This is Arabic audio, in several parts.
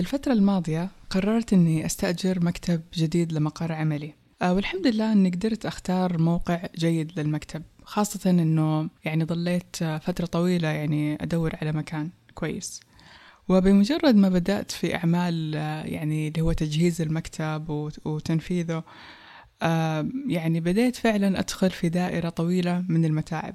في الفترة الماضية قررت أني أستأجر مكتب جديد لمقر عملي. آه، والحمد لله أني قدرت أختار موقع جيد للمكتب خاصة أنه يعني ظليت فترة طويلة يعني أدور على مكان كويس. وبمجرد ما بدأت في أعمال يعني اللي هو تجهيز المكتب وتنفيذه آه، يعني بديت فعلا أدخل في دائرة طويلة من المتاعب.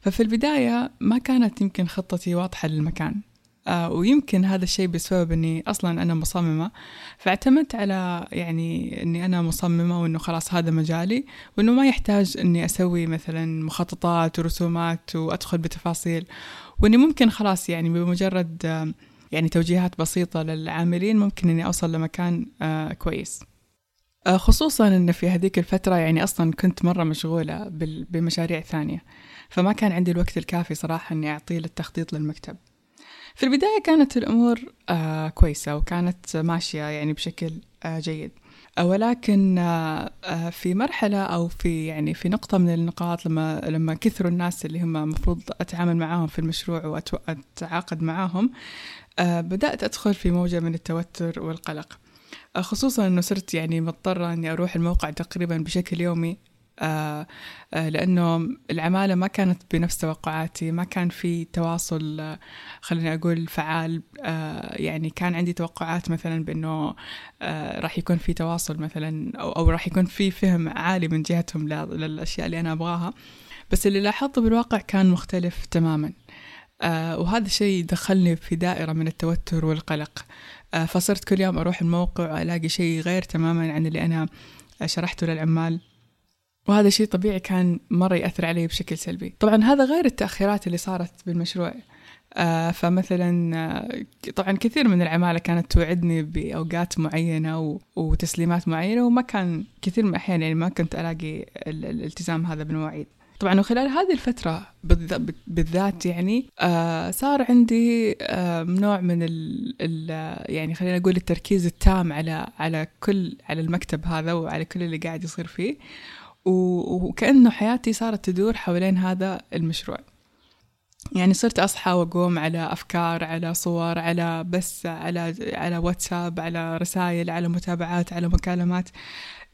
ففي البداية ما كانت يمكن خطتي واضحة للمكان. آه ويمكن هذا الشيء بسبب إني أصلا أنا مصممة. فاعتمدت على يعني إني أنا مصممة وإنه خلاص هذا مجالي وإنه ما يحتاج إني أسوي مثلا مخططات ورسومات وأدخل بتفاصيل. وإني ممكن خلاص يعني بمجرد آه يعني توجيهات بسيطة للعاملين ممكن إني أوصل لمكان آه كويس. آه، خصوصا ان في هذيك الفترة يعني أصلا كنت مرة مشغولة بمشاريع ثانية. فما كان عندي الوقت الكافي صراحة إني أعطيه للتخطيط للمكتب. في البداية كانت الأمور آه كويسة وكانت ماشية يعني بشكل آه جيد. آه ولكن في مرحلة أو في يعني في نقطة من النقاط لما لما كثروا الناس اللي هم المفروض أتعامل معاهم في المشروع وأتعاقد معاهم بدأت أدخل في موجة من التوتر والقلق. خصوصا أنه صرت يعني مضطرة أني أروح الموقع تقريبا بشكل يومي لأنه العمالة ما كانت بنفس توقعاتي ما كان في تواصل آه خليني أقول فعال آه يعني كان عندي توقعات مثلا بأنه آه، راح يكون في تواصل مثلا أو, أو راح يكون في فهم عالي من جهتهم للأشياء اللي أنا أبغاها. بس اللي لاحظته بالواقع كان مختلف تماما. آه وهذا الشيء دخلني في دائرة من التوتر والقلق. آه فصرت كل يوم أروح الموقع وألاقي شيء غير تماما عن اللي أنا شرحته للعمال. وهذا شيء طبيعي كان مرة يأثر علي بشكل سلبي. طبعا هذا غير التأخيرات اللي صارت بالمشروع. آه فمثلا آه طبعا كثير من العمالة كانت توعدني بأوقات معينة وتسليمات معينة وما كان كثير من الأحيان يعني ما كنت ألاقي الالتزام هذا بالمواعيد. طبعا وخلال هذه الفترة بالذات يعني آه صار عندي نوع من ال يعني خلينا نقول التركيز التام على على كل على المكتب هذا وعلى كل اللي قاعد يصير فيه. وكأنه حياتي صارت تدور حوالين هذا المشروع. يعني صرت أصحى وأقوم على أفكار على صور على بس على على واتساب على رسائل على متابعات على مكالمات.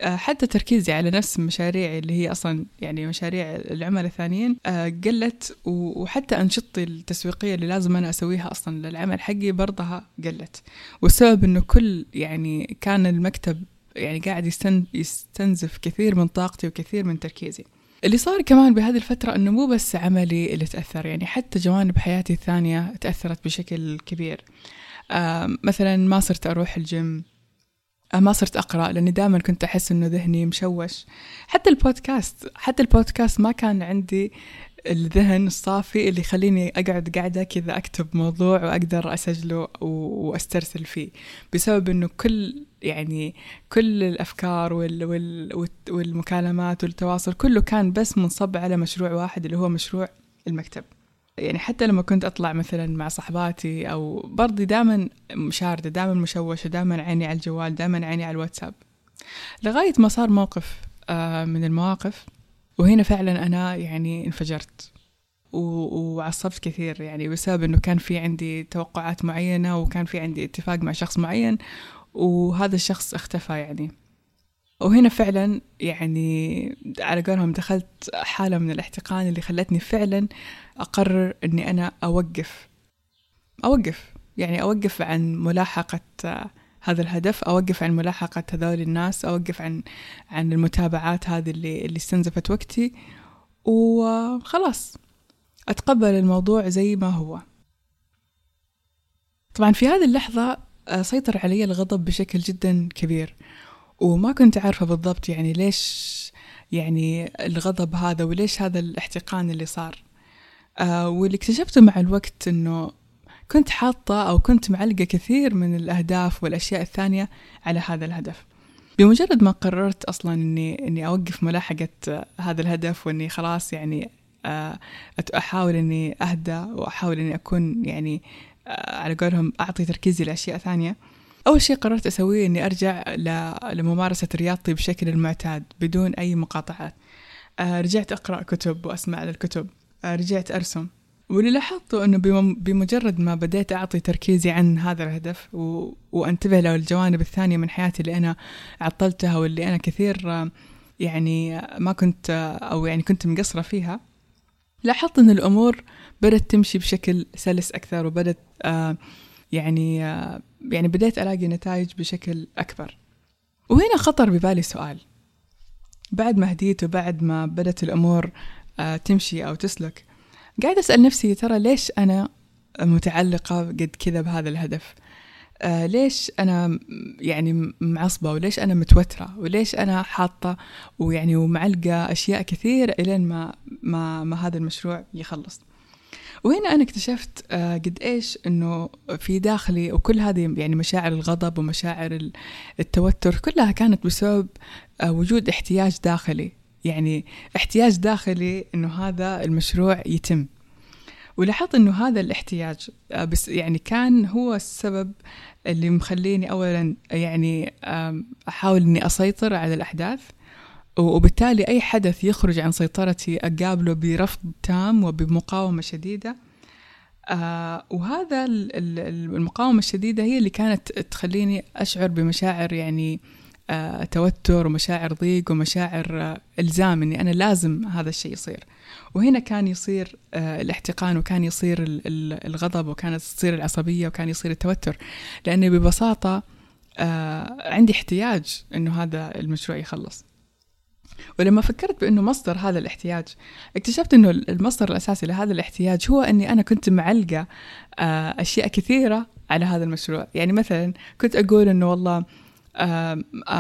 آه، حتى تركيزي على نفس مشاريعي اللي هي أصلا يعني مشاريع العملاء الثانيين آه، قلت وحتى أنشطتي التسويقية اللي لازم أنا أسويها أصلا للعمل حقي برضها قلت. والسبب أنه كل يعني كان المكتب يعني قاعد يستنزف كثير من طاقتي وكثير من تركيزي. اللي صار كمان بهذه الفترة أنه مو بس عملي اللي تأثر يعني حتى جوانب حياتي الثانية تأثرت بشكل كبير. مثلا ما صرت أروح الجيم آه ما صرت أقرأ لأني دائما كنت أحس أنه ذهني مشوش. حتى البودكاست حتى البودكاست ما كان عندي الذهن الصافي اللي يخليني أقعد قاعدة كذا أكتب موضوع وأقدر أسجله وأسترسل فيه. بسبب أنه كل يعني كل الأفكار وال وال والمكالمات والتواصل كله كان بس منصب على مشروع واحد اللي هو مشروع المكتب. يعني حتى لما كنت أطلع مثلا مع صحباتي أو برضي دائما مشاردة دائما مشوشة دائما عيني على الجوال دائما عيني على الواتساب. لغاية ما صار موقف آه، من المواقف وهنا فعلا أنا يعني انفجرت وعصبت كثير يعني بسبب إنه كان في عندي توقعات معينة وكان في عندي اتفاق مع شخص معين وهذا الشخص اختفى يعني. وهنا فعلا يعني على قولهم دخلت حالة من الاحتقان اللي خلتني فعلا أقرر أني أنا أوقف. أوقف يعني أوقف عن ملاحقة هذا الهدف أوقف عن ملاحقة هذول الناس أوقف عن عن المتابعات هذه اللي اللي استنزفت وقتي وخلاص أتقبل الموضوع زي ما هو. طبعا في هذه اللحظة آه، سيطر علي الغضب بشكل جدا كبير وما كنت عارفة بالضبط يعني ليش يعني الغضب هذا وليش هذا الاحتقان اللي صار. آه واللي اكتشفته مع الوقت إنه كنت حاطة أو كنت معلقة كثير من الأهداف والأشياء الثانية على هذا الهدف. بمجرد ما قررت أصلا إني إني أوقف ملاحقة هذا الهدف وإني خلاص يعني آه، أحاول إني أهدى وأحاول إني أكون يعني آه، على قولهم أعطي تركيزي لأشياء ثانية أول شيء قررت أسويه إني أرجع لممارسة رياضتي بشكل المعتاد بدون أي مقاطعات. آه، رجعت أقرأ كتب وأسمع للكتب. رجعت أرسم. واللي لاحظته أنه بمجرد ما بديت أعطي تركيزي عن هذا الهدف و... وأنتبه له الجوانب الثانية من حياتي اللي أنا عطلتها واللي أنا كثير يعني ما كنت أو يعني كنت مقصرة فيها لاحظت أن الأمور بدأت تمشي بشكل سلس أكثر وبدأت يعني يعني بديت ألاقي نتائج بشكل أكبر. وهنا خطر ببالي سؤال. بعد ما هديت وبعد ما بدأت الأمور تمشي أو تسلك قاعدة أسأل نفسي ترى ليش أنا متعلقة قد كذا بهذا الهدف؟ آه ليش أنا يعني معصبة؟ وليش أنا متوترة؟ وليش أنا حاطة؟ ويعني ومعلقة أشياء كثيرة إلين ما, ما, ما هذا المشروع يخلص. وهنا أنا اكتشفت آه قد إيش إنه في داخلي وكل هذه يعني مشاعر الغضب ومشاعر التوتر كلها كانت بسبب آه وجود احتياج داخلي. يعني احتياج داخلي إنه هذا المشروع يتم. ولاحظت إنه هذا الاحتياج آه، بس يعني كان هو السبب اللي مخليني اولا يعني أحاول إني أسيطر على الأحداث. وبالتالي أي حدث يخرج عن سيطرتي أقابله برفض تام وبمقاومة شديدة. آه وهذا المقاومة الشديدة هي اللي كانت تخليني أشعر بمشاعر يعني توتر ومشاعر ضيق ومشاعر آه، إلزام إني أنا لازم هذا الشيء يصير. وهنا كان يصير آه، الاحتقان وكان يصير الغضب وكانت تصير العصبية وكان يصير التوتر. لأني ببساطة عندي احتياج إنه هذا المشروع يخلص. ولما فكرت بأنه مصدر هذا الاحتياج اكتشفت أنه المصدر الأساسي لهذا الاحتياج هو أني أنا كنت معلقة أشياء كثيرة على هذا المشروع. يعني مثلا كنت أقول أنه والله آه آه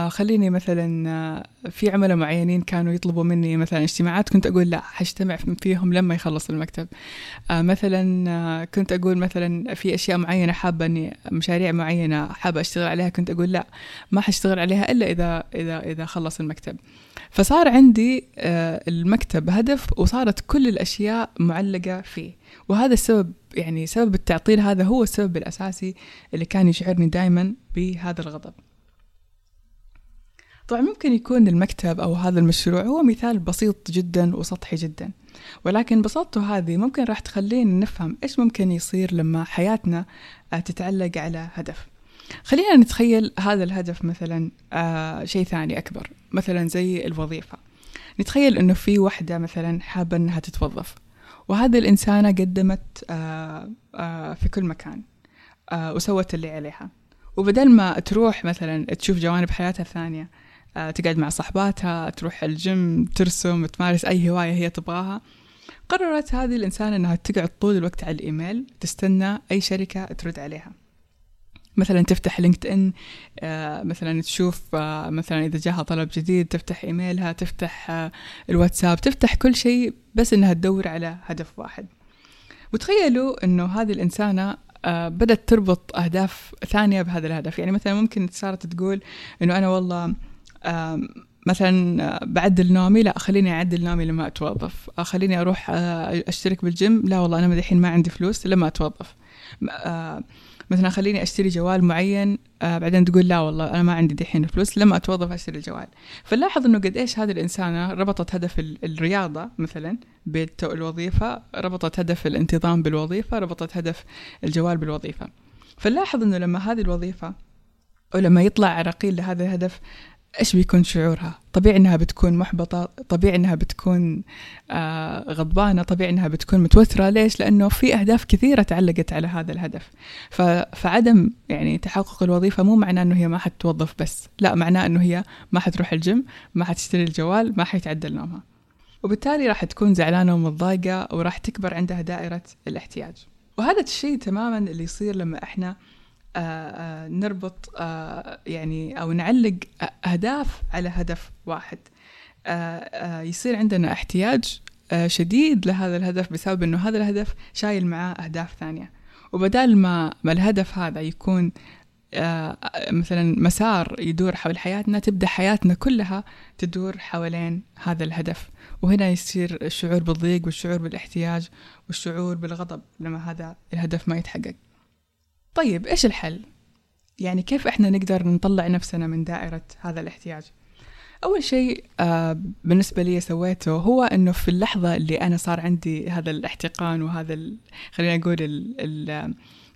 خليني مثلا آه في عملاء معينين كانوا يطلبوا مني مثلا اجتماعات كنت أقول لا حجتمع فيهم لما يخلص المكتب. آه مثلا آه كنت أقول مثلا في أشياء معينة حابة أني مشاريع معينة حابة أشتغل عليها كنت أقول لا ما حشتغل عليها إلا إذا إذا إذا خلص المكتب. فصار عندي آه المكتب هدف وصارت كل الأشياء معلقة فيه. وهذا السبب يعني سبب التعطيل هذا هو السبب الأساسي اللي كان يشعرني دائما بهذا الغضب. طبعا ممكن يكون المكتب أو هذا المشروع هو مثال بسيط جدا وسطحي جدا. ولكن بساطته هذه ممكن راح تخلينا نفهم إيش ممكن يصير لما حياتنا آه، تتعلق على هدف. خلينا نتخيل هذا الهدف مثلا آه شيء ثاني أكبر مثلا زي الوظيفة. نتخيل أنه في وحدة مثلا حابة أنها تتوظف وهذه الإنسانة قدمت آه في كل مكان وسوت اللي عليها. وبدل ما تروح مثلا تشوف جوانب حياتها الثانية تقعد مع صحباتها تروح الجيم ترسم تمارس أي هواية هي تبغاها. قررت هذه الإنسانة أنها تقعد طول الوقت على الإيميل تستنى أي شركة ترد عليها. مثلا تفتح لينكد ان آه، مثلا تشوف آه، مثلا إذا جاها طلب جديد تفتح إيميلها تفتح الواتساب تفتح كل شيء بس إنها تدور على هدف واحد. وتخيلوا إنه هذه الإنسانة بدأت تربط أهداف ثانية بهذا الهدف. يعني مثلا ممكن صارت تقول إنه أنا والله مثلا بعدل نومي لا خليني أعدل نومي لما أتوظف. خليني أروح أشترك بالجيم. لا والله أنا الحين ما عندي فلوس لما أتوظف. مثلا خليني أشتري جوال معين. بعدين تقول لا والله أنا ما عندي دحين فلوس لما أتوظف أشتري الجوال فنلاحظ إنه قد إيش هذه الإنسانة ربطت هدف الرياضة مثلا بالوظيفه ربطت هدف الانتظام بالوظيفة ربطت هدف الجوال بالوظيفة. فنلاحظ إنه لما هذه الوظيفة أو لما يطلع عراقيل لهذا الهدف إيش بيكون شعورها؟ طبيعي إنها بتكون محبطة طبيعي إنها بتكون آه غضبانة طبيعي إنها بتكون متوترة. ليش؟ لأنه في أهداف كثيرة تعلقت على هذا الهدف. فعدم يعني تحقق الوظيفة مو معناه إنه هي ما حتوظف بس. لا معناه إنه هي ما حتروح الجيم ما حتشتري الجوال ما حيتعدل نومها وبالتالي راح تكون زعلانة ومتضايقة وراح تكبر عندها دائرة الاحتياج. وهذا الشيء تماما اللي يصير لما إحنا آه، نربط آه، يعني أو نعلق أهداف على هدف واحد. يصير عندنا احتياج شديد لهذا الهدف بسبب إنه هذا الهدف شايل معاه أهداف ثانية. وبدال ما ما الهدف هذا يكون مثلا مسار يدور حول حياتنا تبدأ حياتنا كلها تدور حوالين هذا الهدف. وهنا يصير الشعور بالضيق والشعور بالاحتياج والشعور بالغضب لما هذا الهدف ما يتحقق. طيب إيش الحل؟ يعني كيف إحنا نقدر نطلع نفسنا من دائرة هذا الاحتياج؟ أول شيء آه بالنسبة لي سويته هو أنه في اللحظة اللي أنا صار عندي هذا الاحتقان وهذا خلينا نقول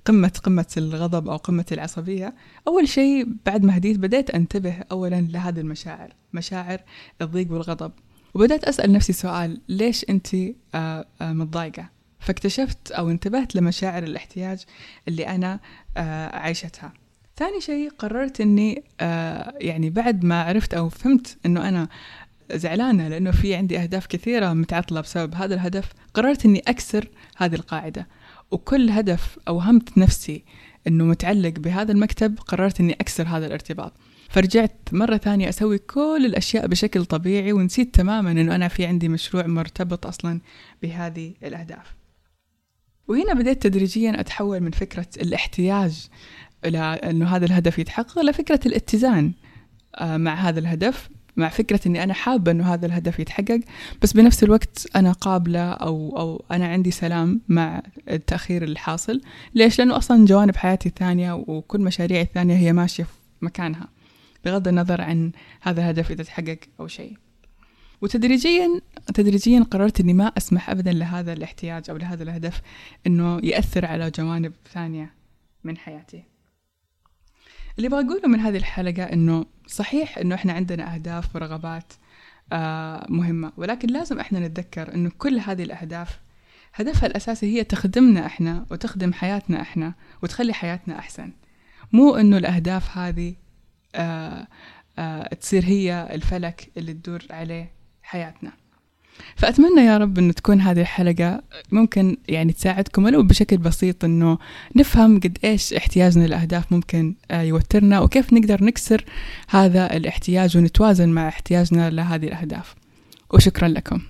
قمة قمة الغضب أو قمة العصبية أول شيء بعد ما هديت بديت أنتبه أولا لهذه المشاعر مشاعر الضيق والغضب وبدأت أسأل نفسي سؤال ليش أنت آه آه متضايقة فاكتشفت أو انتبهت لمشاعر الاحتياج اللي أنا آه عايشتها. ثاني شيء قررت أني آه يعني بعد ما عرفت أو فهمت أنه أنا زعلانة لأنه في عندي أهداف كثيرة متعطلة بسبب هذا الهدف قررت أني أكسر هذه القاعدة. وكل هدف أوهمت نفسي أنه متعلق بهذا المكتب قررت أني أكسر هذا الارتباط. فرجعت مرة ثانية أسوي كل الأشياء بشكل طبيعي ونسيت تماما أنه أنا في عندي مشروع مرتبط أصلا بهذه الأهداف. وهنا بديت تدريجيا أتحول من فكرة الاحتياج إلى أنه هذا الهدف يتحقق لفكرة الاتزان آه، مع هذا الهدف مع فكرة إني أنا حابة إنه هذا الهدف يتحقق بس بنفس الوقت أنا قابلة أو أو أنا عندي سلام مع التأخير اللي حاصل ليش؟ لأنه أصلا جوانب حياتي الثانية وكل مشاريعي الثانية هي ماشية في مكانها بغض النظر عن هذا الهدف إذا تحقق أو شيء وتدريجيا تدريجيا قررت إني ما أسمح ابدا لهذا الاحتياج أو لهذا الهدف إنه يأثر على جوانب ثانية من حياتي. اللي بقوله من هذه الحلقة إنه صحيح إنه إحنا عندنا أهداف ورغبات آه مهمة ولكن لازم إحنا نتذكر إنه كل هذه الأهداف هدفها الأساسي هي تخدمنا إحنا وتخدم حياتنا إحنا وتخلي حياتنا أحسن. مو إنه الأهداف هذه آه آه تصير هي الفلك اللي تدور عليه حياتنا. فأتمنى يا رب أن تكون هذه الحلقة ممكن يعني تساعدكم ولو بشكل بسيط أنه نفهم قد إيش احتياجنا للأهداف ممكن آه، يوترنا وكيف نقدر نكسر هذا الاحتياج ونتوازن مع احتياجنا لهذه الأهداف. وشكرا لكم.